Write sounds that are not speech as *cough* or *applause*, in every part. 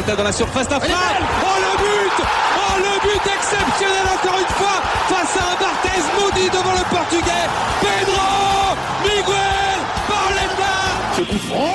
Pauletta dans la surface d'affaire. Oh le but. Oh le but exceptionnel encore une fois face à un Barthez maudit devant le portugais. Pedro Miguel Pauletta Ce coup franc.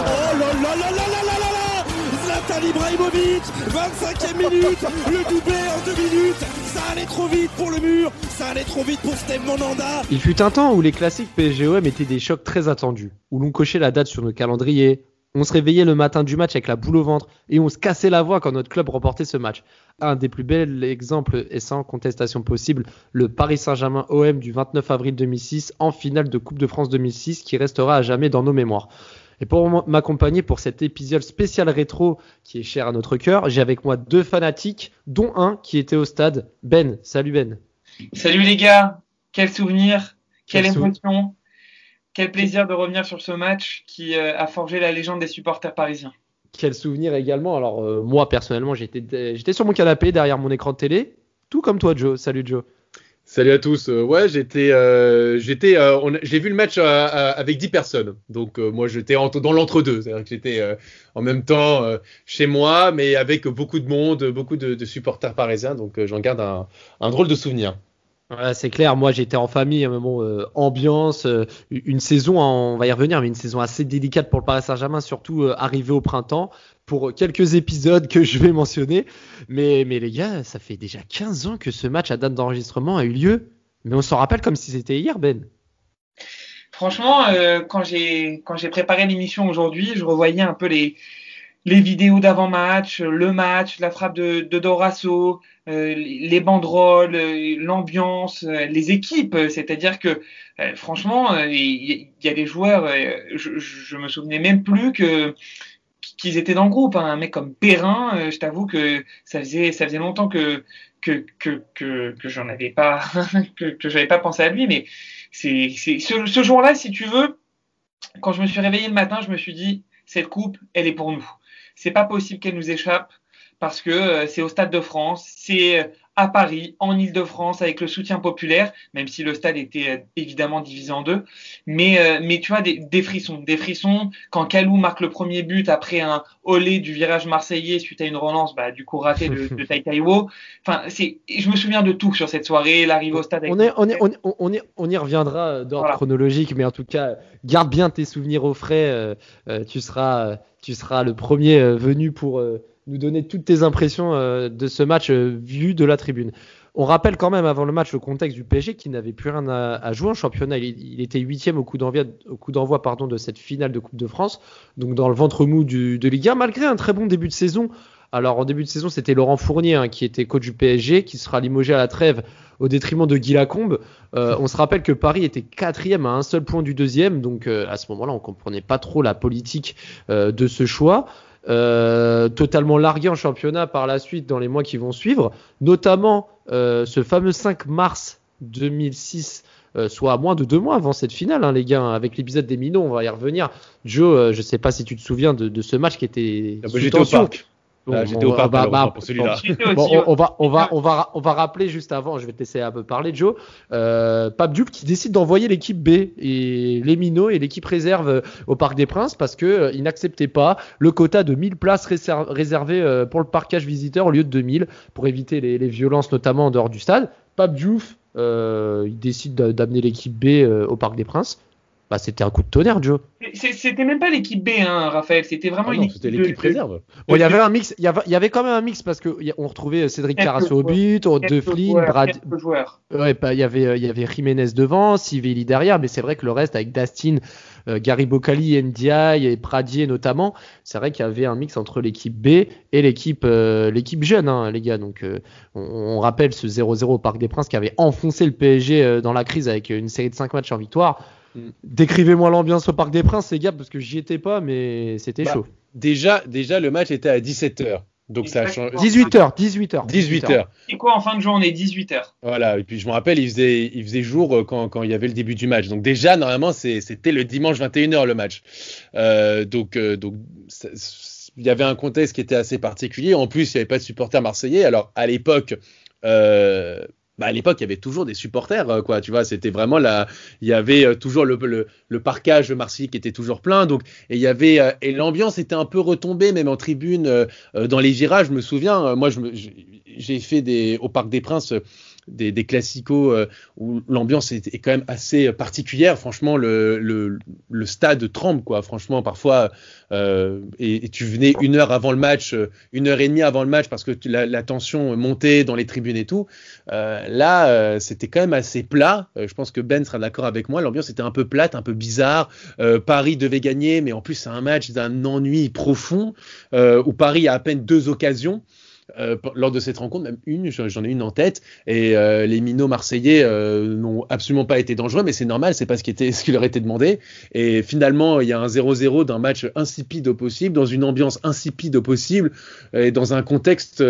Oh là là là là là là là là Zlatan Ibrahimovic 25e minute. Le doublé en deux minutes. Ça allait trop vite pour le mur. Ça allait trop vite pour Steve Monanda. Il fut un temps où les classiques PSGOM étaient des chocs très attendus, où l'on cochait la date sur nos calendriers, on se réveillait le matin du match avec la boule au ventre et on se cassait la voix quand notre club remportait ce match. Un des plus bels exemples et sans contestation possible, le Paris Saint-Germain OM du 29 avril 2006 en finale de Coupe de France 2006 qui restera à jamais dans nos mémoires. Et pour m'accompagner pour cet épisode spécial rétro qui est cher à notre cœur, j'ai avec moi deux fanatiques, dont un qui était au stade. Ben, salut Ben. Salut les gars, quel souvenir, quelle émotion. Quel plaisir de revenir sur ce match qui euh, a forgé la légende des supporters parisiens. Quel souvenir également. Alors euh, moi personnellement j'étais j'étais sur mon canapé derrière mon écran de télé, tout comme toi Joe. Salut Joe. Salut à tous. Euh, ouais, j'étais, j'étais, j'ai vu le match avec 10 personnes. Donc moi, j'étais dans l'entre-deux. C'est-à-dire que j'étais en même temps chez moi, mais avec beaucoup de monde, beaucoup de, supporters parisiens. Donc j'en garde un, un, drôle de souvenir c'est clair. Moi, j'étais en famille, un moment euh, ambiance, euh, une saison, on va y revenir, mais une saison assez délicate pour le Paris Saint-Germain, surtout euh, arrivé au printemps, pour quelques épisodes que je vais mentionner. Mais, les gars, ça fait déjà 15 ans que ce match à date d'enregistrement a eu lieu, mais on s'en rappelle comme si c'était hier, Ben. Franchement, quand j'ai quand j'ai préparé l'émission aujourd'hui, je revoyais un peu les les vidéos d'avant-match, le match, la frappe de, de Dorasso, euh, les banderoles, euh, l'ambiance, euh, les équipes. C'est-à-dire que, franchement, il y, a des joueurs, je, je, me souvenais même plus que qu'ils étaient dans le groupe. Hein. Un mec comme Perrin, je t'avoue que ça faisait, ça faisait longtemps que que, que, que, que j'en avais pas, *laughs* que, j'avais pas pensé à lui. Mais c'est, ce, ce jour-là, si tu veux, quand je me suis réveillé le matin, je me suis dit, cette coupe, elle est pour nous c'est pas possible qu'elle nous échappe parce que euh, c'est au Stade de France, c'est euh, à Paris, en Ile-de-France, avec le soutien populaire, même si le stade était euh, évidemment divisé en deux. Mais, mais tu vois, des, des, frissons, des frissons. Quand Kalou marque le premier but après un olé du virage marseillais suite à une relance, bah, du coup raté de, de *laughs* Taïwo. Enfin, je me souviens de tout sur cette soirée, l'arrivée au stade. on, est, on, est, on, est, on, y reviendra d'ordre chronologique, mais en tout cas, garde bien tes souvenirs au frais. tu seras tu seras le premier venu pour euh, nous donner toutes tes impressions euh, de ce match vu de la tribune. On rappelle quand même avant le match le contexte du PSG qui n'avait plus rien à, jouer en championnat. Il, était huitième au coup d'envoi, de cette finale de Coupe de France, donc dans le ventre mou de Ligue 1, malgré un très bon début de saison. Alors en début de saison, c'était Laurent Fournier hein, qui était coach du PSG, qui sera limogé à la trêve au détriment de Guy Lacombe. Euh, on se rappelle que Paris était quatrième à un seul point du deuxième, donc euh, à ce moment-là, on comprenait pas trop la politique euh, de ce choix. Totalement largué en championnat par la suite dans les mois qui vont suivre, notamment ce fameux 5 mars 2006 soit à moins de deux mois avant cette finale, hein, les gars, hein, avec l'épisode des Minots, on va y revenir. Joe, je sais pas si tu te souviens de, ce match qui était. Ah bah, j'étais au parc. Bah, j'étais au parc bah, pour celui-là. on, va, on, va, on, va, on va rappeler juste avant, je vais te laisser un peu parler, Joe. Euh, Pape Dupe qui décide d'envoyer l'équipe B et les Minots et l'équipe réserve euh, au Parc des Princes parce que euh, il n'acceptait pas le quota de 1000 places réservées euh, pour le parquage visiteur au lieu de 2000 pour éviter les, les violences, notamment en dehors du stade. Pape Diouf, il décide d'amener l'équipe B au Parc des Princes. Bah, c'était un coup de tonnerre, Joe. C'était même pas l'équipe B, hein, Raphaël. C'était vraiment ah une équipe. C'était l'équipe réserve. Bon, il y avait un mix. Il y avait, quand même un mix parce que on retrouvait Cédric Carasso au but, De Flynn, Brad. Ouais, bah, il y avait, il y avait Jiménez devant, Sivelli derrière, mais c'est vrai que le reste avec Dastin, euh, Gary Bocali, Ndiaye et Pradier notamment, c'est vrai qu'il y avait un mix entre l'équipe B et l'équipe, euh, l'équipe jeune, hein, les gars. Donc, euh, on, on, rappelle ce 0-0 au Parc des Princes qui avait enfoncé le PSG dans la crise avec une série de 5 matchs en victoire Décrivez-moi l'ambiance au Parc des Princes, les gars, parce que j'y étais pas, mais c'était Bah, chaud. Déjà, déjà, le match était à 17h. Donc ça a changé. 18h, 18h. 18h. C'est quoi en fin de journée 18h. Voilà, et puis je me rappelle, il faisait, il faisait jour euh, quand, quand il y avait le début du match. Donc déjà, normalement, c'était le dimanche 21h le match. Euh, donc, euh, donc ça- il y avait un contexte qui était assez particulier. En plus, il n'y avait pas de supporters marseillais. Alors à l'époque, euh, bah, à l'époque, il y avait toujours des supporters, euh, quoi. Tu vois, c'était vraiment la, il y avait euh, toujours le, le, le parcage qui était toujours plein. Donc, euh, et l'ambiance était un peu retombée, même en tribune, dans les virages. Je me souviens, moi, j'ai fait des, au Parc des Princes des, des euh, où l'ambiance est, quand même assez particulière. Franchement, le, le, stade tremble, quoi. Franchement, parfois, euh, et, tu venais une heure avant le match, euh, une heure et demie avant le match parce que la, tension montait dans les tribunes et tout. Là, c'était quand même assez plat. Je pense que Ben sera d'accord avec moi. L'ambiance était un peu plate, un peu bizarre. Paris devait gagner, mais en plus, c'est un match d'un ennui profond où Paris a à peine deux occasions. Euh, lors de cette rencontre, même une, j'en ai une en tête, et euh, les minots marseillais euh, n'ont absolument pas été dangereux, mais c'est normal, c'est pas ce qui, était, *laughs* ce qui leur était demandé. Et finalement, il y a un 0-0 d'un match insipide au possible, dans une ambiance insipide au possible, et dans un contexte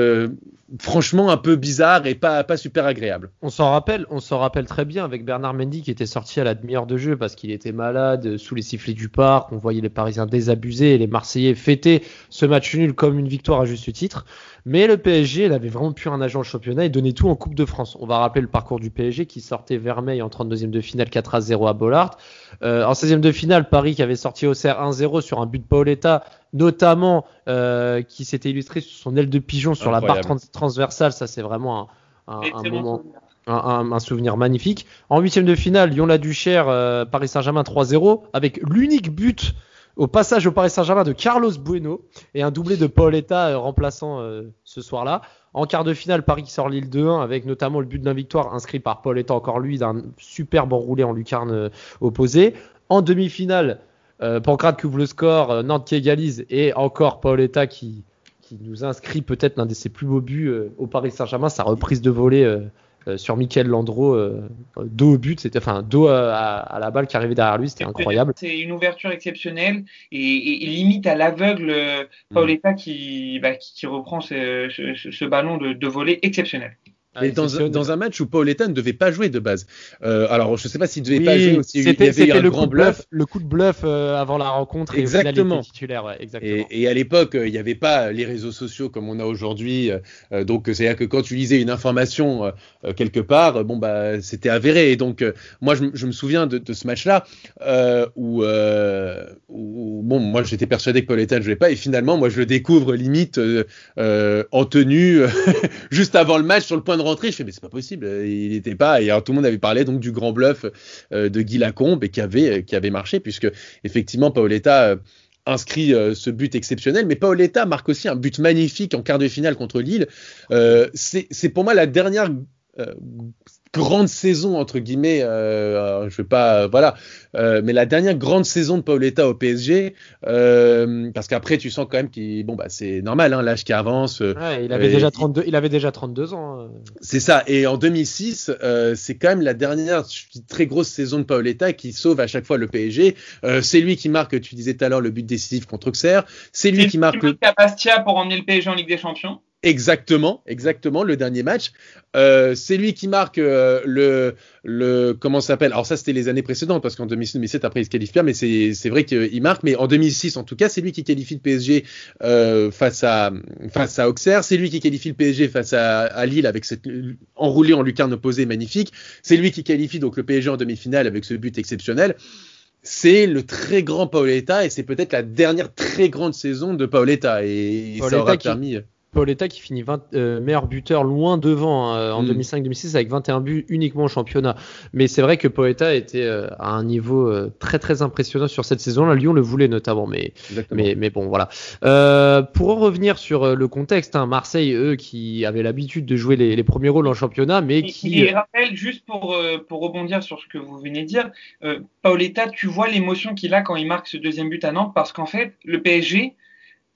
franchement un peu bizarre et pas, super agréable. On s'en rappelle, on s'en rappelle très bien avec Bernard Mendy qui était sorti à la demi-heure de jeu parce qu'il était malade euh, sous les sifflets du parc. On voyait les Parisiens désabusés et les Marseillais fêter ce match nul comme une victoire à juste titre. Mais le PSG, il avait vraiment plus un agent au championnat et donnait tout en Coupe de France. On va rappeler le parcours du PSG qui sortait Vermeil en 32e de finale 4 à 0 à Bollard. Euh, en 16e de finale, Paris qui avait sorti au CR 1-0 sur un but de Paoletta, notamment euh, qui s'était illustré sur son aile de pigeon sur la barre trans- transversale. Ça, c'est vraiment un, moment souvenir. un, souvenir magnifique. En huitième de finale, Lyon-la-Duchère, euh, Paris Saint-Germain 3-0, avec l'unique but au passage au Paris Saint-Germain de Carlos Bueno et un doublé de Paoletta euh, remplaçant euh, ce soir-là. En quart de finale, Paris qui sort Lille 2-1 avec notamment le but d'un victoire inscrit par Paoletta, encore lui, d'un superbe enroulé en lucarne euh, opposé. En demi-finale, euh, Pancrate qui ouvre le score, euh, Nantes qui égalise et encore Paoletta qui, qui nous inscrit peut-être l'un de ses plus beaux buts euh, au Paris Saint-Germain, sa reprise de volée euh, sur Michael Landreau, dos au but, c'était enfin dos à, la balle qui arrivait derrière lui, c'était incroyable. C'est une ouverture exceptionnelle et, et- et limite à l'aveugle euh, Paoletta qui, bah, qui, qui reprend ce, ce- ce ballon de, de volée exceptionnel. Mais dans, un- dans un match où Paoletta ne devait pas jouer de base. Euh, alors, je sais pas s'il devait Oui, pas jouer ou s'il y c'était avait eu c'était un le grand coup de bluff. bluff, le coup de bluff euh, avant la rencontre et Exactement. était titulaire, ouais, exactement. Et, et à l'époque, euh, il n'y avait pas les réseaux sociaux comme on a aujourd'hui. euh, donc, c'est-à-dire que quand tu lisais une information quelque part, bon bah, c'était avéré. Et donc, moi, je, me souviens de, de ce match-là où, où, bon, moi, j'étais persuadé que Pauletta ne jouait pas. Et finalement, moi, je le découvre limite en tenue *laughs* juste avant le match sur le point de rentrer. Je fais, mais c'est pas possible. euh, Il n'était pas. Et alors, tout le monde avait parlé donc du grand bluff euh, de Guy Lacombe et qui avait, qui avait marché puisque effectivement, Paoletta. euh, inscrit euh, ce but exceptionnel, mais Paoletta marque aussi un but magnifique en quart de finale contre Lille. Euh, c'est pour moi la dernière euh, grande saison entre guillemets. euh, je vais pas, voilà, euh, mais la dernière grande saison de Paoletta au PSG, euh, parce qu'après tu sens quand même qu'il, bon bah c'est normal, hein, l'âge qui avance. euh, Ouais, il avait déjà 32, il avait déjà 32 ans. euh. c'est ça. Et en 2006, euh, c'est quand même la dernière très grosse saison de Paoletta qui sauve à chaque fois le PSG. Euh, c'est lui qui marque, tu disais tout à l'heure, le but décisif contre Auxerre. C'est lui qui marque le... Bastia pour emmener le PSG en Ligue des Champions. Exactement, exactement le dernier match. Euh, c'est lui qui marque euh, le le comment ça s'appelle? Alors ça c'était les années précédentes parce qu'en 2006-2007 après il se qualifie pas, mais c'est c'est vrai qu'il marque. Mais en 2006 en tout cas, c'est lui qui qualifie le PSG euh, face à face à Auxerre. C'est lui qui qualifie le PSG face à, à Lille avec cette enroulé en lucarne opposée magnifique. C'est lui qui qualifie donc le PSG en demi-finale avec ce but exceptionnel. C'est le très grand Paoletta et c'est peut-être la dernière très grande saison de Paoletta et Paoletta ça aura qui- permis. Paoletta qui finit 20, euh, meilleur buteur loin devant hein, en Mm. 2005-2006 avec 21 buts uniquement au championnat. Mais c'est vrai que Paoletta était euh, à un niveau euh, très très impressionnant sur cette saison-là. Lyon le voulait notamment, mais mais, mais bon, voilà. Euh, pour en revenir sur euh, le contexte, hein, Marseille, eux, qui avaient l'habitude de jouer les, les premiers rôles en championnat, mais Et, qui. et rappelle, juste pour, euh, pour rebondir sur ce que vous venez de dire, euh, Paoletta, tu vois l'émotion qu'il a quand il marque ce deuxième but à Nantes, parce qu'en fait, le PSG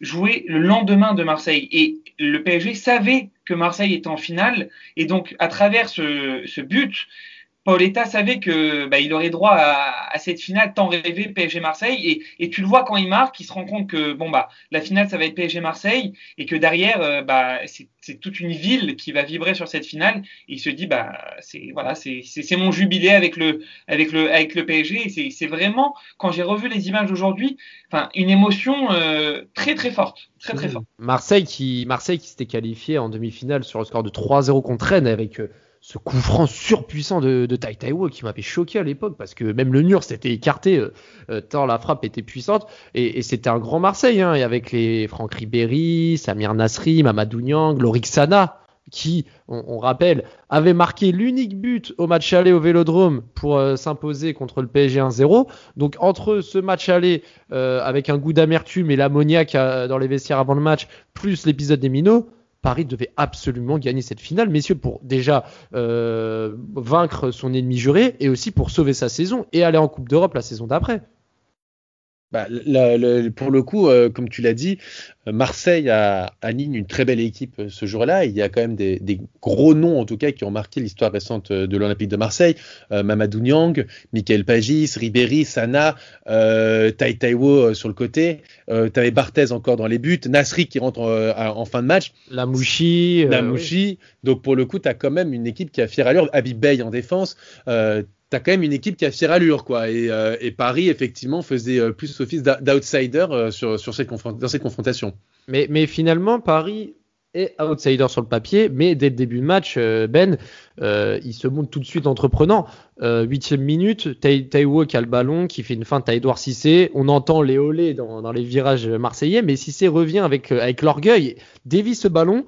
jouait le lendemain de Marseille. Et le PSG savait que Marseille était en finale. Et donc, à travers ce, ce but, Paoletta savait que bah, il aurait droit à, à, cette finale tant rêvée PSG Marseille. Et, et, tu le vois quand il marque, il se rend compte que bon bah la finale ça va être PSG Marseille. Et que derrière euh, bah c'est toute une ville qui va vibrer sur cette finale. Et il se dit bah c'est voilà c'est c'est mon jubilé avec le avec le avec le PSG et c'est vraiment quand j'ai revu les images d'aujourd'hui enfin une émotion euh, très très forte. Très très mmh. forte. Marseille qui Marseille qui s'était qualifié en demi-finale sur le score de 3-0 contre Rennes avec euh, ce coup franc surpuissant de, Tai Taiwo qui m'avait choqué à l'époque parce que même le mur s'était écarté euh, euh, tant la frappe était puissante et, c'était un grand Marseille hein, et avec les Franck Ribéry, Samir Nasri, Mamadou Niang, Lorixana qui, on, on, rappelle, avait marqué l'unique but au match aller au Vélodrome pour euh, s'imposer contre le PSG 1-0. Donc entre ce match aller avec un goût d'amertume et l'ammoniaque dans les vestiaires avant le match, plus l'épisode des minots, Paris devait absolument gagner cette finale, messieurs, pour déjà euh, vaincre son ennemi juré et aussi pour sauver sa saison et aller en Coupe d'Europe la saison d'après. Bah, pour le coup, euh, comme tu l'as dit, Marseille a aligne une très belle équipe euh, ce jour-là. Il y a quand même des, des, gros noms, en tout cas, qui ont marqué l'histoire récente euh, de l'Olympique de Marseille. Euh, Mamadou Niang, Michael Pagis, Ribéry, Sana, euh, Tai Taiwo sur le côté. Euh, tu avais Barthez encore dans les buts. Nasri qui rentre en, en fin de match. La Mouchi. La Mouchi. Oui. Donc pour le coup, tu as quand même une équipe qui a fière allure. Habib Bey en défense t'as quand même une équipe qui a fière allure, quoi. Et, euh, et Paris, effectivement, faisait euh, plus office d'outsider euh, sur, sur cette dans cette confrontation. Mais, finalement, Paris est outsider sur le papier, mais dès le début de match, Ben, il se montre tout de suite entreprenant. Huitième minute, Taiwo qui a le ballon, qui fait une feinte à Edouard Cissé. On entend les olés dans, les virages marseillais, mais Cissé revient avec, avec l'orgueil, dévie ce ballon,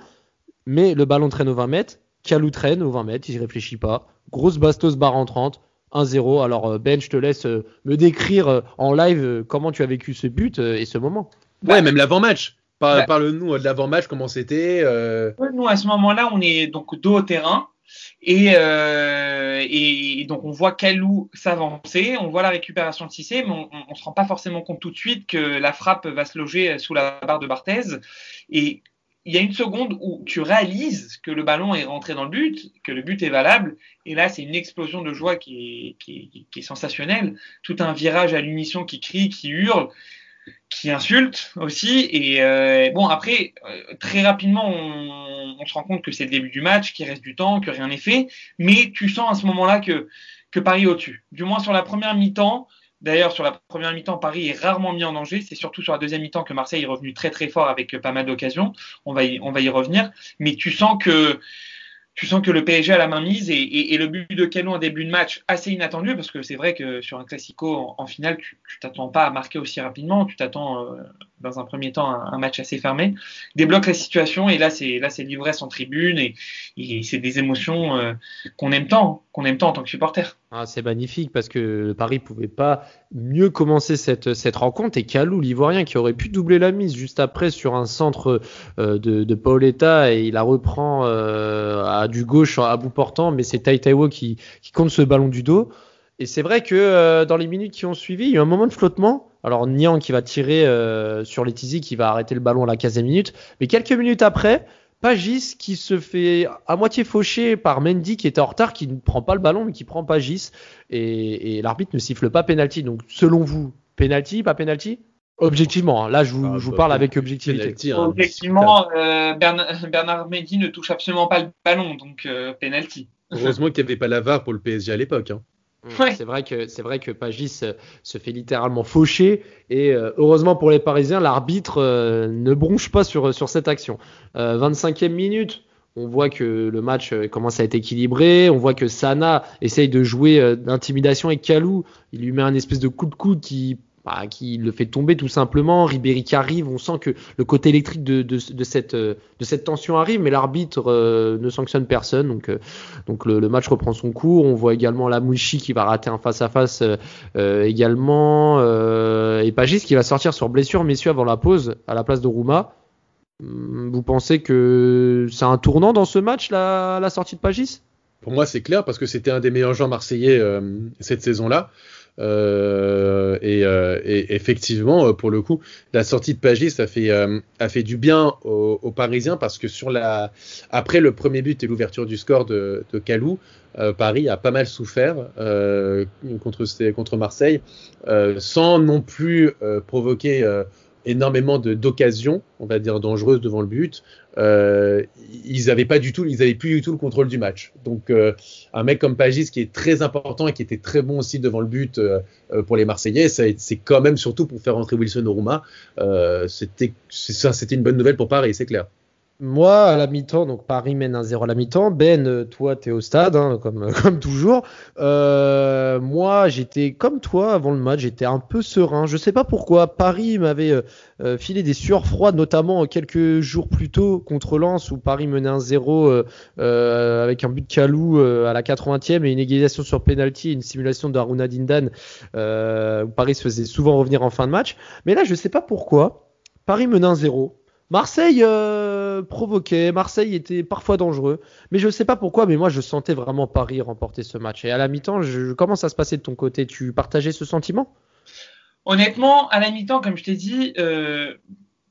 mais le ballon traîne aux 20 mètres. Calou traîne aux 20 mètres, il ne réfléchit pas. Grosse bastos barre en 30. 1-0. Alors euh, Ben, je te laisse euh, me décrire euh, en live comment tu as vécu ce but et ce moment. Ouais, même l'avant-match. Par, bah, Parle-nous de l'avant-match, comment c'était euh... Nous, à ce moment-là, on est donc dos au terrain. Et, euh, et, donc on voit Kalou s'avancer, on voit la récupération de Cissé, mais on, on, se rend pas forcément compte tout de suite que la frappe va se loger sous la barre de Barthez. Et il y a une seconde où tu réalises que le ballon est rentré dans le but, que le but est valable, et là c'est une explosion de joie qui est, sensationnelle. Tout un virage à l'unisson qui crie, qui hurle, qui insulte aussi. Et euh, bon, après, euh, très rapidement, on, on, se rend compte que c'est le début du match, qu'il reste du temps, que rien n'est fait, mais tu sens à ce moment-là que, que Paris est au-dessus. Du moins sur la première mi-temps, D'ailleurs, sur la première mi-temps, Paris est rarement mis en danger. C'est surtout sur la deuxième mi-temps que Marseille est revenu très très fort avec pas mal d'occasions. On va y, revenir. Mais tu sens que le PSG a la main mise et, le but de Calou en début de match assez inattendu parce que c'est vrai que sur un classico en, finale, tu t'attends pas à marquer aussi rapidement. Tu t'attends euh, dans un premier temps un, match assez fermé, débloque la situation et là c'est là c'est l'ivresse en tribune et, et c'est des émotions euh, qu'on aime tant, qu'on aime tant en tant que supporter. Ah, c'est magnifique parce que Paris pouvait pas mieux commencer cette cette rencontre et Calou l'ivoirien qui aurait pu doubler la mise juste après sur un centre euh, de, de Paoletta et il la reprend euh, à du gauche à bout portant mais c'est Tai Taiwo qui qui compte ce ballon du dos. Et c'est vrai que euh, dans les minutes qui ont suivi, il y a eu un moment de flottement. Alors Niang qui va tirer sur les qui va arrêter le ballon à la 15e minute. Mais quelques minutes après, Pagis qui se fait à moitié faucher par Mendy qui était en retard, qui ne prend pas le ballon mais qui prend Pagis. Et, et l'arbitre ne siffle pas penalty. Donc selon vous, penalty, pas penalty? Objectivement, hein. là je vous, ah, je vous bah, parle avec objectivité. Penalty, hein, Objectivement, euh, Bernard, Bernard Mendy ne touche absolument pas le ballon, donc euh, penalty. Heureusement qu'il n'y avait pas la VAR pour le PSG à l'époque. Hein. Ouais. C'est vrai que c'est vrai que Pagis se fait littéralement faucher et euh, heureusement pour les Parisiens, l'arbitre euh, ne bronche pas sur sur cette action. Euh, 25e minute, on voit que le match euh, commence à être équilibré, on voit que Sana essaye de jouer euh, d'intimidation avec Kalou, il lui met un espèce de coup de coude qui bah, qui le fait tomber tout simplement. Ribéry qui arrive, on sent que le côté électrique de, cette, tension arrive, mais l'arbitre euh, ne sanctionne personne. Donc, euh, le, match reprend son cours. On voit également la Mouchi qui va rater un face-à-face euh, également. et Pagis qui va sortir sur blessure, messieurs, avant la pause, à la place de Rouma. Hum, vous pensez que c'est un tournant dans ce match, la, la sortie de Pagis? Pour moi, c'est clair parce que c'était un des meilleurs joueurs marseillais cette saison-là. Euh, et, euh, et, effectivement, pour le coup, la sortie de Pagis a fait, a fait du bien aux, Parisiens parce que sur la, après le premier but et l'ouverture du score de, de Calou, Paris a pas mal souffert contre, contre Marseille, sans non plus provoquer énormément d'occasions, on va dire dangereuses devant le but. Euh, ils n'avaient pas du tout, ils avaient plus du tout le contrôle du match. Donc euh, un mec comme Pagis qui est très important et qui était très bon aussi devant le but euh, pour les Marseillais, c'est quand même surtout pour faire rentrer Wilson Oruma. c'était c'était une bonne nouvelle pour Paris, c'est clair. Moi, à la mi-temps, donc Paris mène 1-0 à la mi-temps. Ben, euh, toi, tu es au stade, hein, *laughs* comme, toujours. Euh, moi, j'étais comme toi avant le match, j'étais un peu serein. Je sais pas pourquoi. Paris m'avait euh, filé des sueurs froides, notamment quelques jours plus tôt contre Lens, où Paris menait 1-0 avec un but de Calou à la 80e et une égalisation sur penalty, une simulation d'Aruna Dindan, où Paris se faisait souvent revenir en fin de match. Mais là, je sais pas pourquoi. Paris menait 1-0. Marseille provoquait, Marseille était parfois dangereux, mais je ne sais pas pourquoi, mais moi je sentais vraiment Paris remporter ce match. Et à la mi-temps, comment ça se passait de ton côté? Tu partageais ce sentiment? Honnêtement, à la mi-temps, comme je t'ai dit, euh,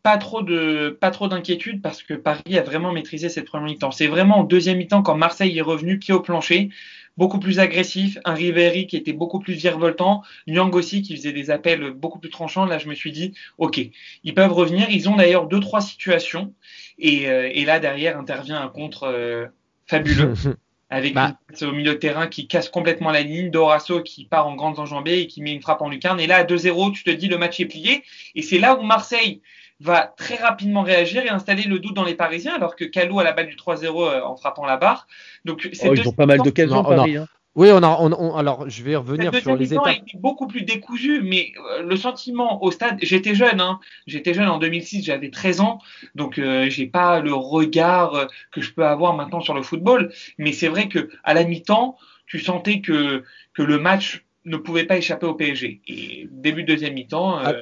pas trop de d'inquiétude parce que Paris a vraiment maîtrisé cette première mi-temps. C'est vraiment en deuxième mi-temps quand Marseille est revenu pied au plancher beaucoup plus agressif, un Riveri qui était beaucoup plus virevoltant, Nyang aussi qui faisait des appels beaucoup plus tranchants. Là, je me suis dit, ok, ils peuvent revenir. Ils ont d'ailleurs deux trois situations et, euh, et là derrière intervient un contre euh, fabuleux. *laughs* avec bah. au milieu de terrain qui casse complètement la ligne, Dorasso qui part en grandes enjambées et qui met une frappe en lucarne. Et là, à 2-0, tu te dis le match est plié. Et c'est là où Marseille va très rapidement réagir et installer le doute dans les Parisiens, alors que Calou a la balle du 3-0 euh, en frappant la barre. Donc, oh, ils ont pas mal d'occasions, Paris. Hein. Oui, on a, on, alors je vais revenir sur les étapes. été beaucoup plus décousu, mais euh, le sentiment au stade, j'étais jeune, hein, j'étais jeune en 2006, j'avais 13 ans, donc euh, j'ai pas le regard que je peux avoir maintenant sur le football, mais c'est vrai que à la mi-temps, tu sentais que que le match ne pouvait pas échapper au PSG. Et début de deuxième mi-temps, ah.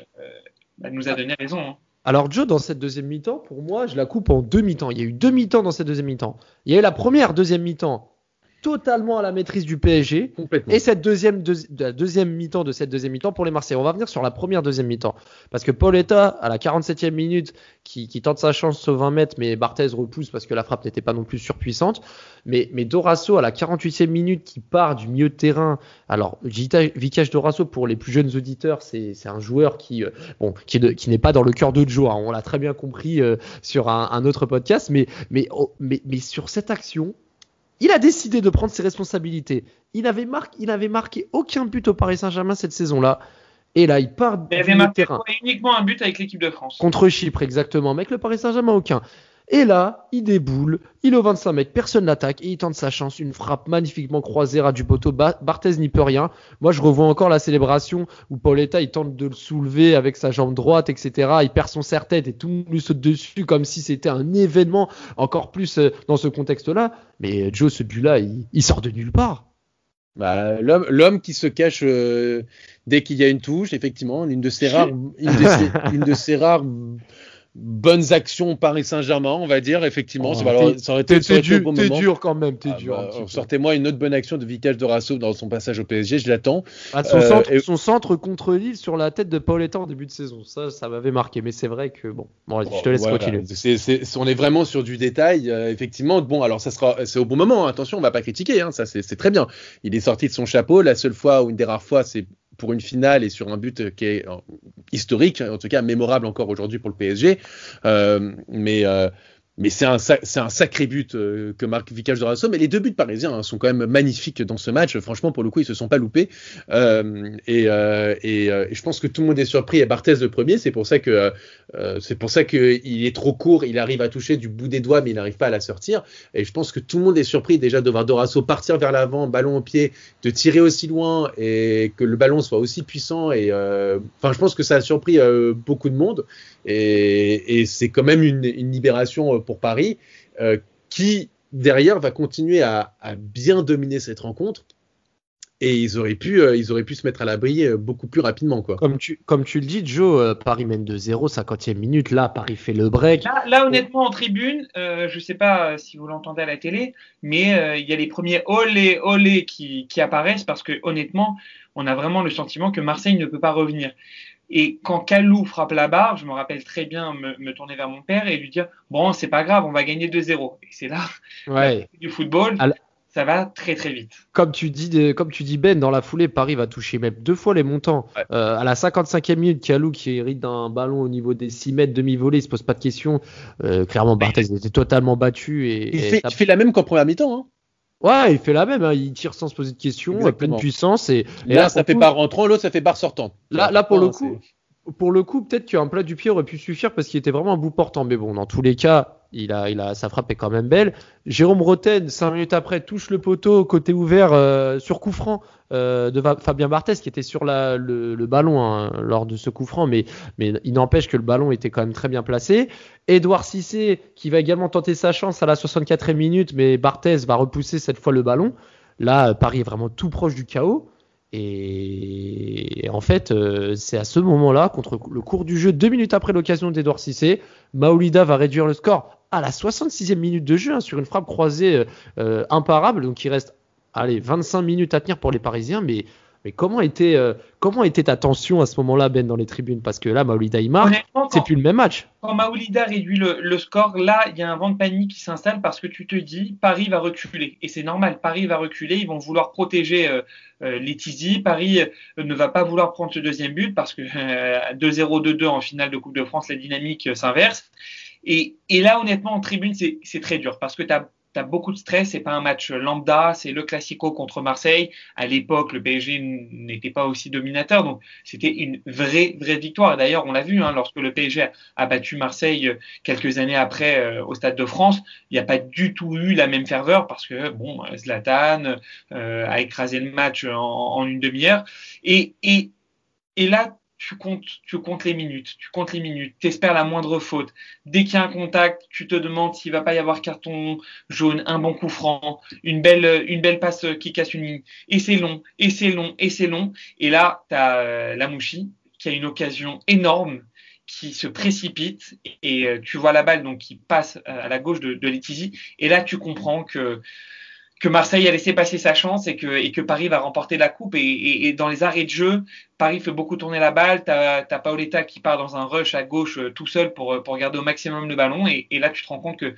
bah, nous a donné raison. Hein. Alors Joe, dans cette deuxième mi-temps, pour moi, je la coupe en deux mi-temps. Il y a eu deux mi-temps dans cette deuxième mi-temps. Il y a eu la première deuxième mi-temps totalement à la maîtrise du PSG. Et cette deuxième, deuxième mi-temps de cette deuxième mi-temps pour les Marseillais. On va venir sur la première deuxième mi-temps. Parce que Pauletta, à la 47e minute, qui, tente sa chance au 20 mètres, mais Barthez repousse parce que la frappe n'était pas non plus surpuissante. Mais, mais Dorasso, à la 48e minute, qui part du milieu de terrain. Alors, Vikash Dorasso, pour les plus jeunes auditeurs, c'est un joueur qui, euh, bon, qui, n'est pas dans le cœur de Joe. Hein. On l'a très bien compris euh, sur un, autre podcast. Mais, mais, oh, mais, mais sur cette action, il a décidé de prendre ses responsabilités. Il n'avait marqué, marqué aucun but au Paris Saint-Germain cette saison-là. Et là, il part il avait marqué uniquement un but avec l'équipe de France. Contre Chypre, exactement. Mais avec le Paris Saint-Germain, aucun. Et là, il déboule, il est au 25 mètres, personne l'attaque et il tente sa chance. Une frappe magnifiquement croisée à du poteau. Barthez n'y peut rien. Moi, je revois encore la célébration où Pauletta il tente de le soulever avec sa jambe droite, etc. Il perd son serre-tête et tout le monde lui saute dessus comme si c'était un événement encore plus euh, dans ce contexte-là. Mais euh, Joe, ce but-là, il, sort de nulle part. Bah, l'homme qui se cache euh, dès qu'il y a une touche, effectivement, une de ses *laughs* rares, une de ses rares bonnes actions Paris Saint-Germain, on va dire, effectivement. Oh, ça, aurait été, t'es dur, dur quand même, t'es ah, dur. Bah, sortez-moi une autre bonne action de Vicage de Rasso dans son passage au PSG, je l'attends. Ah, son, centre, euh, son, centre, contre Lille sur la tête de Pauletta en début de saison, ça, ça m'avait marqué. Mais c'est vrai que bon, bon je te laisse continuer. on est vraiment sur du détail, euh, effectivement. Bon, alors ça sera, c'est au bon moment. Hein. Attention, on va pas critiquer, hein, ça c'est très bien. Il est sorti de son chapeau. La seule fois ou une des rares fois, c'est pour une finale et sur un but qui est euh, historique, en tout cas mémorable encore aujourd'hui pour le PSG. Euh, mais euh, mais c'est un, c'est un sacré but euh, que marque Vicage de Rasso. Mais les deux buts parisiens hein, sont quand même magnifiques dans ce match. Franchement, pour le coup, ils se sont pas loupés. Euh, et, euh, et, et, je pense que tout le monde est surpris à Barthez le premier. C'est pour ça que c'est pour ça qu'il est trop court. Il arrive à toucher du bout des doigts, mais il n'arrive pas à la sortir. Et je pense que tout le monde est surpris déjà de voir Dorasso partir vers l'avant, ballon au pied, de tirer aussi loin et que le ballon soit aussi puissant. Et enfin, je pense que ça a surpris beaucoup de monde. Et, et c'est quand même une, une libération pour Paris, euh, qui derrière va continuer à, bien dominer cette rencontre et ils auraient pu, euh, ils auraient pu se mettre à l'abri euh, beaucoup plus rapidement. Quoi. Comme, tu, comme tu le dis, Joe, euh, Paris mène de 0, 50e minute. Là, Paris fait le break. Là, honnêtement, en tribune, je ne sais pas si vous l'entendez à la télé, mais il y a les premiers olé olé qui, qui apparaissent parce que honnêtement, on a vraiment le sentiment que Marseille ne peut pas revenir. Et quand Kalou frappe la barre, je me rappelle très bien me, tourner vers mon père et lui dire Bon, c'est pas grave, on va gagner 2-0. Et c'est là, *laughs* ouais. du football ça va très très vite. Comme tu dis, comme tu dis Ben, dans la foulée, Paris va toucher même deux fois les montants. Euh, à la 55e minute, Kalou qui hérite d'un ballon au niveau des 6 mètres demi-volée, il se pose pas de questions. Euh, clairement, Barthez était totalement battu. Et, il, fait, la même qu'en première mi-temps. Hein. Ouais, il fait la même. Hein. Il tire sans se poser de questions, avec pleine puissance. Et, là, ça fait barre rentrant, l'autre ça fait barre sortant. Là, là pour le coup, pour le coup, peut-être qu'un plat du pied aurait pu suffire parce qu'il était vraiment un bout portant. Mais bon, dans tous les cas, il a, il a, sa frappe est quand même belle. Jérôme Roten, cinq minutes après, touche le poteau côté ouvert euh, sur coup franc euh, de Fabien Barthez qui était sur le, ballon hein, lors de ce coup franc, mais, mais il n'empêche que le ballon était quand même très bien placé. Edouard Cissé qui va également tenter sa chance à la 64e minute, mais Barthez va repousser cette fois le ballon. Là, Paris est vraiment tout proche du chaos. Et en fait, euh, c'est à ce moment-là, contre le cours du jeu, deux minutes après l'occasion d'Edouard Cissé, Maolida va réduire le score à la 66e minute de jeu hein, sur une frappe croisée euh, euh, imparable. Donc il reste allez, 25 minutes à tenir pour les Parisiens, mais mais comment était, euh, comment était ta tension à ce moment-là, Ben, dans les tribunes? Parce que là, Maoulida, il marque, c'est plus le même match. Quand Maoulida réduit le, score, là, il y a un vent de panique qui s'installe parce que tu te dis, Paris va reculer. Et c'est normal, Paris va reculer, ils vont vouloir protéger euh, euh les Tizi. Paris ne va pas vouloir prendre ce deuxième but parce que 2-0-2-2 en finale de Coupe de France, la dynamique s'inverse. Et, et, là, honnêtement, en tribune, c'est très dur parce que tu as tu as beaucoup de stress, c'est pas un match lambda, c'est le classico contre Marseille. À l'époque, le PSG n'était pas aussi dominateur, donc c'était une vraie, vraie victoire. D'ailleurs, on l'a vu, hein, lorsque le PSG a battu Marseille euh, quelques années après euh, au Stade de France, il n'y a pas du tout eu la même ferveur parce que, bon, Zlatan euh, a écrasé le match en, en une demi-heure. Et, et, et là, tu comptes, tu les minutes, tu comptes les minutes, t'espères la moindre faute. Dès qu'il y a un contact, tu te demandes s'il va pas y avoir carton jaune, un bon coup franc, une belle, passe qui casse une ligne. Et c'est long, et c'est long, et c'est long. Et là, tu as euh, la Mouchi qui a une occasion énorme qui se précipite et euh, tu vois la balle donc qui passe à la gauche de, de et là tu comprends que que Marseille a laissé passer sa chance et que, Paris va remporter la coupe. Et, dans les arrêts de jeu, Paris fait beaucoup tourner la balle. Tu as, Paoletta qui part dans un rush à gauche euh, tout seul pour, pour garder au maximum le ballon. Et là, tu te rends compte que,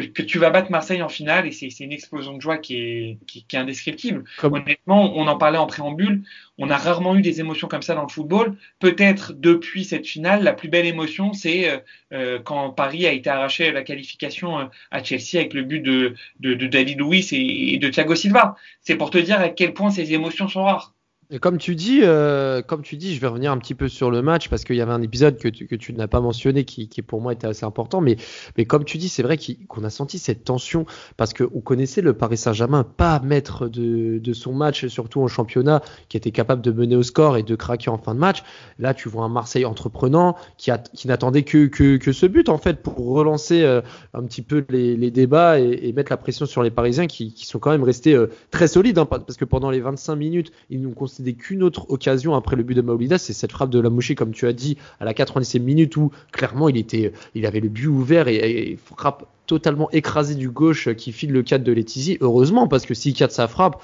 que, tu vas battre Marseille en finale et c'est une explosion de joie qui est, qui, est indescriptible. Honnêtement, on en parlait en préambule, on a rarement eu des émotions comme ça dans le football. Peut-être depuis cette finale, la plus belle émotion, c'est euh, euh, quand Paris a été arraché à la qualification euh, à Chelsea avec le but de, de, David Luiz et, et de Thiago Silva. C'est pour te dire à quel point ces émotions sont rares. Comme tu dis, euh, comme tu dis, je vais revenir un petit peu sur le match parce qu'il y avait un épisode que tu, n'as pas mentionné qui, pour moi était assez important. Mais, mais comme tu dis, c'est vrai qu'on a senti cette tension parce qu'on connaissait le Paris Saint-Germain pas maître de, son match, surtout en championnat, qui était capable de mener au score et de craquer en fin de match. Là, tu vois un Marseille entreprenant qui, n'attendait que, ce but en fait pour relancer euh, un petit peu les, débats et, et, mettre la pression sur les Parisiens qui, qui sont quand même restés euh, très solides hein, parce que pendant les 25 minutes, ils nous c'était qu'une autre occasion après le but de Maolida, c'est cette frappe de la mouchée, comme tu as dit, à la 90e minute où clairement il était, il avait le but ouvert et, frappe totalement écrasée du gauche qui file le cadre de Letizy. Heureusement, parce que s'il cadre sa frappe,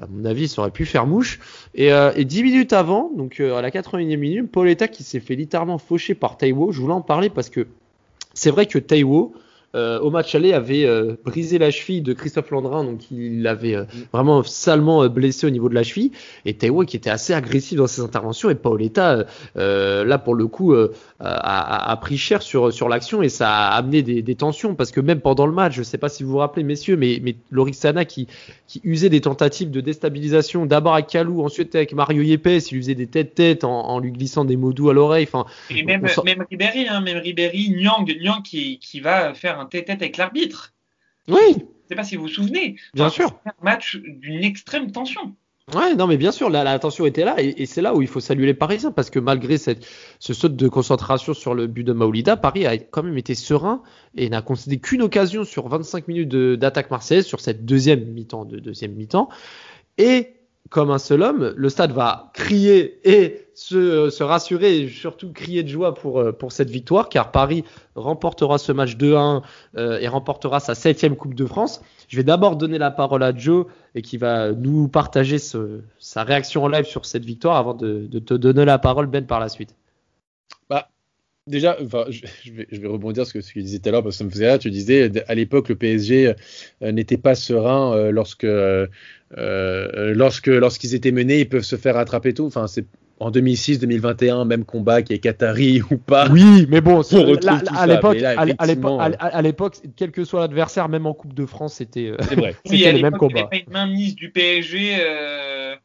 à mon avis, ça aurait pu faire mouche. Et, euh, et 10 minutes avant, donc euh, à la 81e minute, Pauletta qui s'est fait littéralement faucher par Taiwo. Je voulais en parler parce que c'est vrai que Taiwo, euh, au match aller avait euh, brisé la cheville de Christophe Landrin, donc il l'avait euh, vraiment salement blessé au niveau de la cheville. Et Taiwo qui était assez agressif dans ses interventions et Paoletta là pour le coup a, a, pris cher sur sur l'action et ça a amené des, des, tensions parce que même pendant le match, je sais pas si vous vous rappelez messieurs, mais mais Lorixana qui qui usait des tentatives de déstabilisation d'abord avec Kalou, ensuite avec Mario Yepes, il usait des têtes-têtes en, en, lui glissant des mots doux à l'oreille. Enfin, et même, même Ribéry, hein, même Ribéry, Nyang, Nyang qui, qui va faire un tête-tête avec l'arbitre. Oui. Je ne sais pas si vous vous souvenez. Bien sûr. Un match d'une extrême tension. Ouais, non, mais bien sûr, la, la tension était là, et, et c'est là où il faut saluer les Parisiens, parce que malgré cette, ce saut de concentration sur le but de Maolida, Paris a quand même été serein et n'a concédé qu'une occasion sur 25 minutes d'attaque marseillaise sur cette deuxième mi-temps, de deuxième mi-temps. Et comme un seul homme. Le stade va crier et se, rassurer et surtout crier de joie pour, euh, pour cette victoire car Paris remportera ce match 2-1 euh, et remportera sa septième Coupe de France. Je vais d'abord donner la parole à Joe et qui va nous partager sa réaction en live sur cette victoire avant de, te donner la parole Ben par la suite. Bah, déjà, je, vais, rebondir sur ce que tu disais tout à l'heure parce que ça me faisait là. Tu disais à l'époque le PSG euh, n'était pas serein lorsque lorsque lorsqu'ils étaient menés, ils peuvent se faire attraper tout. Enfin, c'est en 2006, 2021, même combat qui est Qatari *laughs* ou pas. Oui, mais bon, là, à l'époque, à l'époque, quel que soit l'adversaire, même en Coupe de France, c'était vrai. c'était le même combat. Il n'y pas une mise du PSG. Euh...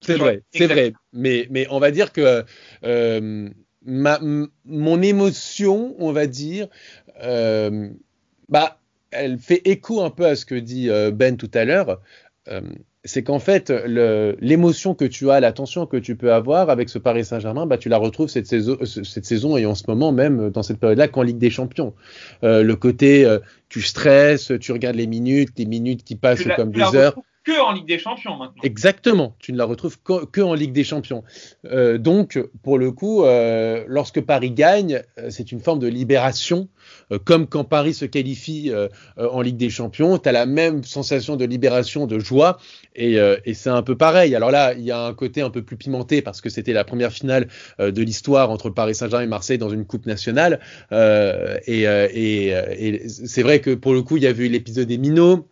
C'est vrai, *laughs* c'est vrai. Mais, mais on va dire que euh, ma, mon émotion, on va dire, euh, bah, elle fait écho un peu à ce que dit euh, Ben tout à l'heure. Euh, c'est qu'en fait, l'émotion que tu as, l'attention que tu peux avoir avec ce Paris Saint-Germain, bah, tu la retrouves cette saison, cette saison et en ce moment même dans cette période-là qu'en Ligue des Champions. Euh, le côté, euh, tu stresses, tu regardes les minutes, les minutes qui passent tu comme des heures. Que en Ligue des Champions maintenant. Exactement, tu ne la retrouves que, que en Ligue des Champions. Euh, donc, pour le coup, euh, lorsque Paris gagne, c'est une forme de libération euh, comme quand Paris se qualifie euh, euh, en Ligue des Champions, tu as la même sensation de libération, de joie, et, et c'est un peu pareil. Alors là, il y a un côté un peu plus pimenté parce que c'était la première finale de l'histoire entre Paris Saint-Germain et Marseille dans une coupe nationale, et, et, et c'est vrai que pour le coup, il y avait eu l'épisode des minots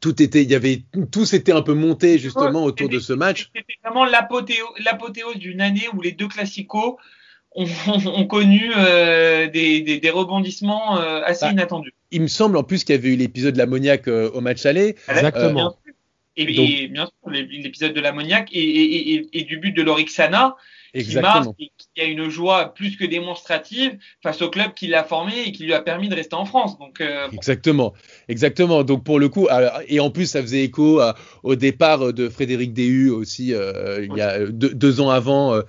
tout était, il y avait, tout s'était un peu monté justement autour de ce match. C'était vraiment l'apothéose d'une année où les deux classicos ont, ont connu euh, des, des, des, rebondissements euh, assez Bah, inattendus. Il me semble en plus qu'il y avait eu l'épisode de l'ammoniaque euh, au match aller. Exactement. Et, Donc- et bien sûr, l'épisode de l'ammoniaque et, et, et, et du but de Lorixana qui Exactement. marque et qui a une joie plus que démonstrative face au club qui l'a formé et qui lui a permis de rester en France. Donc, euh, Exactement, exactement. Donc pour le coup, alors, et en plus ça faisait écho à- au départ de Frédéric Déhu aussi euh, il y a deux, deux ans avant.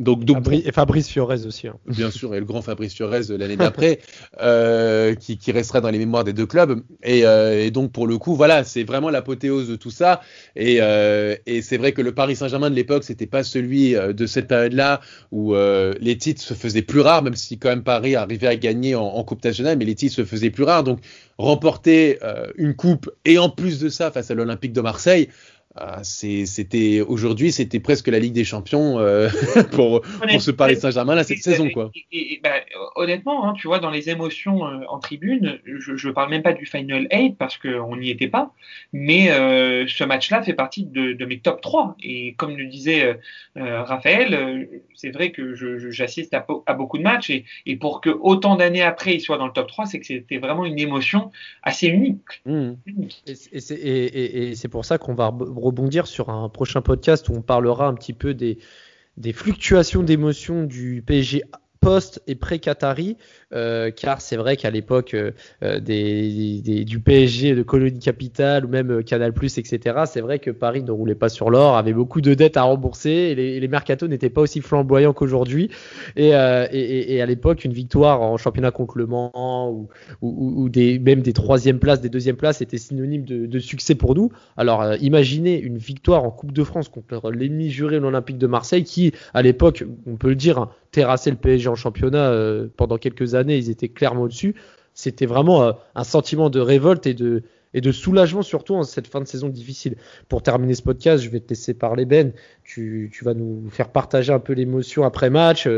Donc, donc Fabri- et Fabrice Fiorez aussi. hein. bien sûr, et le grand Fabrice Fiorez euh, l'année d'après, *laughs* euh, qui, qui restera dans les mémoires des deux clubs. Et, euh, et donc, pour le coup, voilà, c'est vraiment l'apothéose de tout ça. Et, euh, et c'est vrai que le Paris Saint-Germain de l'époque, c'était pas celui euh, de cette période-là où euh, les titres se faisaient plus rares, même si quand même Paris arrivait à gagner en, en Coupe nationale, mais les titres se faisaient plus rares. Donc, remporter une coupe et en plus de ça face à l'Olympique de Marseille. Ah, c'est- C'était aujourd'hui, c'était presque la Ligue des Champions euh, *laughs* pour, pour ce Paris Saint-Germain là cette Et- saison quoi. Et, et- et, bah, honnêtement, hein, tu vois, dans les émotions euh, en tribune, je, je parle même pas du Final 8 parce qu'on n'y était pas, mais euh, ce match-là fait partie de, de mes top 3. Et comme le disait euh, euh, Raphaël, euh, c'est vrai que j'assiste à, beaucoup de matchs et, et pour que autant d'années après il soit dans le top 3, c'est que c'était vraiment une émotion assez unique. Mmh. unique. Et, c'est- pour ça qu'on va rebondir sur un prochain podcast où on parlera un petit peu des, fluctuations d'émotions du PSG post et pré-Qatari, euh, car c'est vrai qu'à l'époque euh, euh, du PSG de Colonie Capitale ou même Canal+, etc., c'est vrai que Paris ne roulait pas sur l'or, avait beaucoup de dettes à rembourser et les, les mercatos n'étaient pas aussi flamboyants qu'aujourd'hui. Et, à l'époque, une victoire en championnat contre Le Mans ou, même des troisième places, des deuxième places était synonyme de, de succès pour nous. Alors imaginez une victoire en Coupe de France contre l'ennemi juré l'Olympique de Marseille qui, à l'époque, on peut le dire, terrassait le PSG en championnat euh, pendant quelques années, ils étaient clairement au-dessus. C'était vraiment euh, un sentiment de révolte et de, et de soulagement surtout en cette fin de saison difficile. Pour terminer ce podcast, je vais te laisser parler Ben. Tu, tu vas nous faire partager un peu l'émotion après match.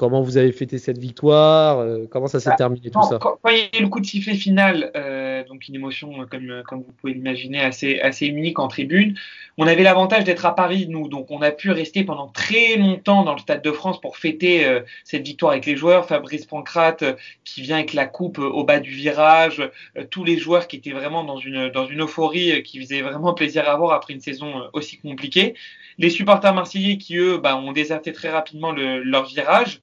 Comment vous avez fêté cette victoire euh, Comment ça s'est Bah, terminé tout ça quand, quand il y a eu le coup de sifflet final, euh, donc une émotion, euh, comme, euh, comme vous pouvez l'imaginer, assez, assez unique en tribune, on avait l'avantage d'être à Paris, nous, donc on a pu rester pendant très longtemps dans le Stade de France pour fêter euh, cette victoire avec les joueurs. Fabrice Pancrate qui vient avec la coupe au bas du virage, tous les joueurs qui étaient vraiment dans une, dans une euphorie qui faisait vraiment plaisir à voir après une saison aussi compliquée. Les supporters marseillais qui, eux, bah, ont déserté très rapidement le, leur virage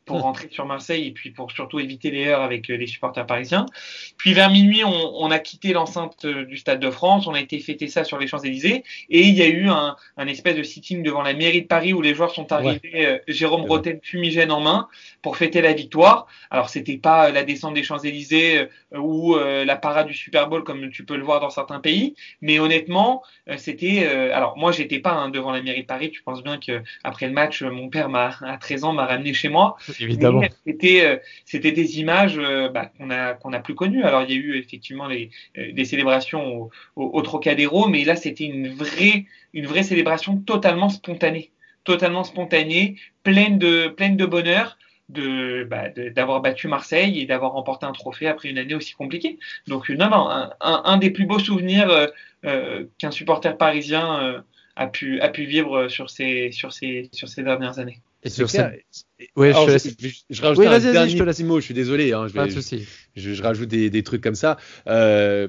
pour rentrer sur Marseille et puis pour surtout éviter les heures avec les supporters parisiens. Puis vers minuit, on, on a quitté l'enceinte du Stade de France, on a été fêter ça sur les Champs-Élysées et il y a eu un, un, espèce de sitting devant la mairie de Paris où les joueurs sont arrivés, Jérôme Bretel fumigène en main pour fêter la victoire. Alors c'était pas la descente des Champs-Élysées ou la parade du Super Bowl comme tu peux le voir dans certains pays, mais honnêtement, c'était alors moi j'étais pas hein, devant la mairie de Paris, tu penses bien que après le match mon père m'a à 13 ans m'a ramené chez moi. *laughs* Euh, c'était des images euh, bah, qu'on a qu'on a plus connues. Alors il y a eu effectivement euh, des célébrations au, Trocadéro, mais là c'était une vraie célébration totalement spontanée, totalement spontanée, pleine de bonheur bah, d'avoir battu Marseille et d'avoir remporté un trophée après une année aussi compliquée. Donc non non un, des plus beaux souvenirs qu'un supporter parisien a pu vivre sur ces dernières années. Et sur ça. Ouais, je, je, je, rajoute oui, un dernier je petit mot, je suis désolé. Hein, je, vais, je, je, rajoute des, des, trucs comme ça. Euh,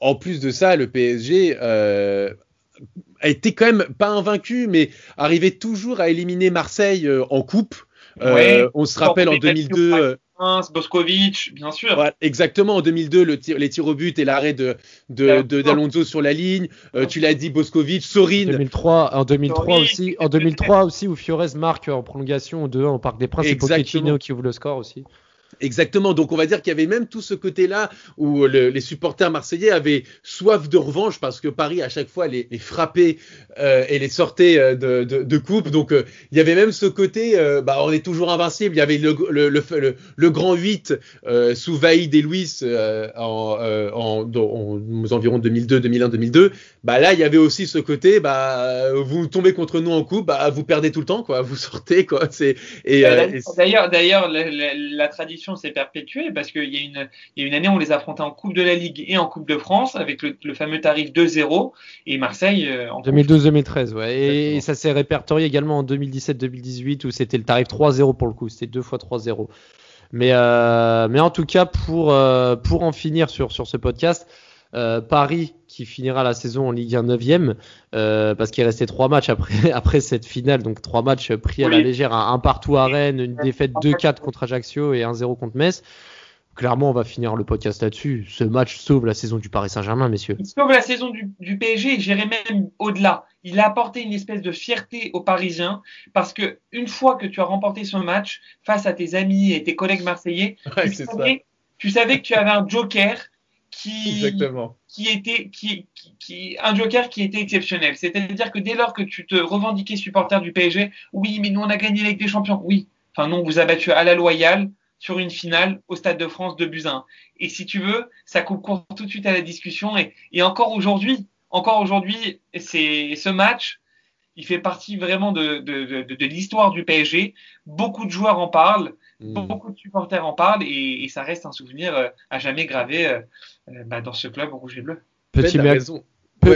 en plus de ça, le PSG euh, a été quand même pas invaincu, mais arrivait toujours à éliminer Marseille euh, en coupe. Ouais, on se rappelle en 2002. Boskovic, bien sûr. Exactement, en 2002, le tir, les tirs au but et l'arrêt de, de, de d'Alonso sur la ligne. Euh, tu l'as dit, Boskovic, Sorin. En 2003, en 2003 aussi, en 2003 aussi, où Fiorez marque en prolongation 2-1 au Parc des Princes et Pochettino qui ouvre le score aussi. Exactement. Donc on va dire qu'il y avait même tout ce côté-là où le, les supporters marseillais avaient soif de revanche parce que Paris à chaque fois les, les frappait euh, et les sortait euh, de, de, de coupe. Donc euh, il y avait même ce côté, euh, bah, on est toujours invincible. Il y avait le, le, le, le grand 8 euh, sous Vaïd et Luis en, en, en, environ 2002, 2001, 2002. Bah là il y avait aussi ce côté, bah vous tombez contre nous en coupe, bah vous perdez tout le temps quoi, vous sortez quoi. C'est et d'ailleurs d'ailleurs la, la, la tradition s'est perpétuée parce qu'il y, a une, il y a une année, on les affrontait en Coupe de la Ligue et en Coupe de France avec le, le fameux tarif 2-0 et Marseille euh, en 2012-2013, ouais. Et, et ça s'est répertorié également en 2017-2018 où c'était le tarif 3-0 pour le coup, c'était deux fois 3-0. Mais, euh, mais en tout cas, pour, euh, pour en finir sur, sur ce podcast, euh, Paris qui finira la saison en Ligue 1 9e euh, parce qu'il restait trois matchs après, *laughs* après cette finale, donc trois matchs pris à la légère, un, un partout à Rennes, une défaite 2-4 contre Ajaccio et 1-0 contre Metz. Clairement, on va finir le podcast là-dessus. Ce match sauve la saison du Paris Saint-Germain, messieurs. Il sauve la saison du, du PSG et j'irai même au-delà. Il a apporté une espèce de fierté aux Parisiens parce que une fois que tu as remporté ce match face à tes amis et tes collègues marseillais, ouais, tu, savais, tu savais que tu avais un joker qui, Exactement. qui était qui, qui, qui, un joker qui était exceptionnel. C'est-à-dire que dès lors que tu te revendiquais supporter du PSG, oui, mais nous on a gagné avec des champions. Oui. Enfin non, on vous a battu à la loyale sur une finale au Stade de France de Buzyn. Et si tu veux, ça coupe court tout de suite à la discussion. Et, et encore aujourd'hui, encore aujourd'hui, c'est ce match, il fait partie vraiment de, de, de, de l'histoire du PSG. Beaucoup de joueurs en parlent. Mmh. Beaucoup de supporters en parlent et, et, ça reste un souvenir euh, à jamais gravé euh, bah, dans ce club rouge et bleu. Petit, ouais,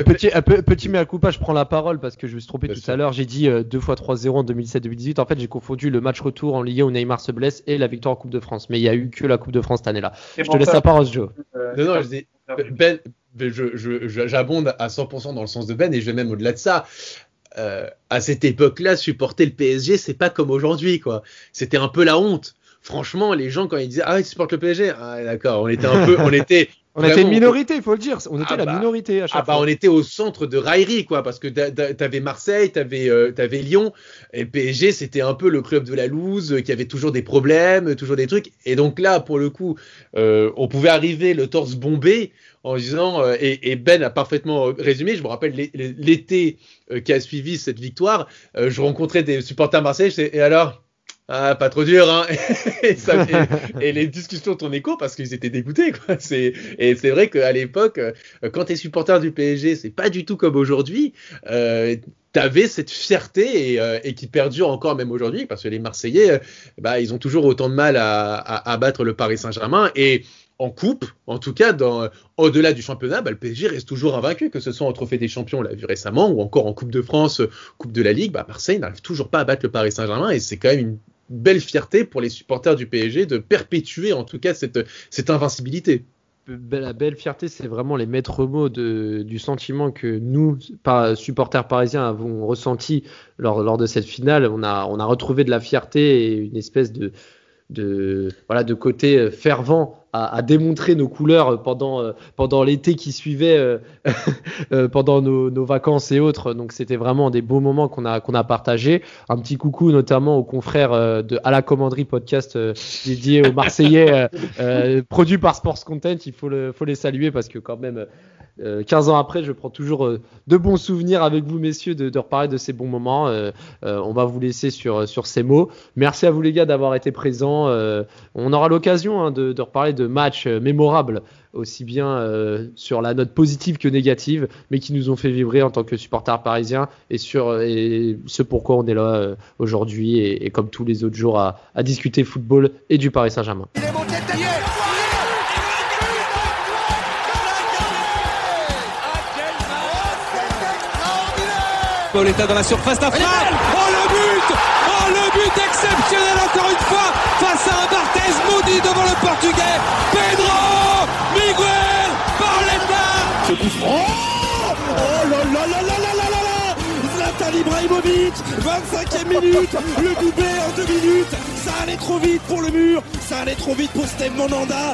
petit, petit, petit mea culpa, je prends la parole parce que je me suis trompé tout sûr. à l'heure. J'ai dit euh, deux fois 3-0 en 2017-2018. En fait, j'ai confondu le match retour en Ligue 1 où Neymar se blesse et la victoire en Coupe de France. Mais il y a eu que la Coupe de France cette année-là. Je te laisse la parole, Joe. Euh, non, non, je dis, Ben, j'abonde à 100% dans le sens de Ben et je vais même au-delà de ça. Euh, à cette époque-là, supporter le PSG, c'est pas comme aujourd'hui, quoi. C'était un peu la honte franchement, les gens, quand ils disaient Ah, ils supportent le PSG, ah, d'accord, on était un peu, on *laughs* était. on était une minorité, il faut le dire. On était ah la bah, minorité à chaque ah fois. Bah, on était au centre de raillerie, quoi, parce que t'avais Marseille, t'avais euh, avais Lyon, et PSG, c'était un peu le club de la loose, euh, qui avait toujours des problèmes, toujours des trucs. Et donc là, pour le coup, euh, on pouvait arriver le torse bombé en disant, euh, et, Ben a parfaitement résumé, je me rappelle l'été euh, qui a suivi cette victoire, euh, je rencontrais des supporters marseillais, et alors? Ah, pas trop dur, hein. *laughs* et, les discussions tournaient court parce qu'ils étaient dégoûtés, quoi. Et c'est vrai qu'à l'époque, quand t'es supporter du PSG, c'est pas du tout comme aujourd'hui. Euh, T'avais cette fierté et, euh, et, qui perdure encore même aujourd'hui parce que les Marseillais, bah, ils ont toujours autant de mal à, à, à battre le Paris Saint-Germain et en coupe, en tout cas, dans, au-delà du championnat, bah, le PSG reste toujours invaincu, que ce soit en Trophée des Champions, on l'a vu récemment, ou encore en Coupe de France, Coupe de la Ligue, bah, Marseille n'arrive toujours pas à battre le Paris Saint-Germain, et c'est quand même une belle fierté pour les supporters du PSG de perpétuer en tout cas cette, cette invincibilité. La belle fierté, c'est vraiment les maîtres mots du sentiment que nous, supporters parisiens, avons ressenti lors, de cette finale. On a, on a retrouvé de la fierté et une espèce de, voilà, de côté fervent à, démontrer nos couleurs pendant, pendant l'été qui suivait, *laughs* pendant nos, vacances et autres. Donc c'était vraiment des beaux moments qu'on a, qu'on a partagés. Un petit coucou notamment aux confrères de À la commanderie podcast dédié aux Marseillais, produit par Sports Content. Il faut, le, faut les saluer parce que quand même 15 euh, ans après, je prends toujours euh, de bons souvenirs avec vous, messieurs, de, reparler de ces bons moments. Euh, on va vous laisser sur, ces mots. Merci à vous, les gars, d'avoir été présents. on aura l'occasion hein, de, reparler de matchs mémorables, aussi bien sur la note positive que négative, mais qui nous ont fait vibrer en tant que supporters parisiens et sur ce pourquoi on est là aujourd'hui et, comme tous les autres jours à, à discuter football et du Paris Saint-Germain. Pauletta dans la surface d'affaire. Oh le but Oh le but exceptionnel encore une fois face à un Barthez maudit devant le portugais. Pedro Miguel Pauletta Ce coup franc. Oh là là là là là là là là. Zlatan Ibrahimovic 25e minute. Le doublé en deux minutes. Ça allait trop vite pour le mur. Ça allait trop vite pour Steve Monanda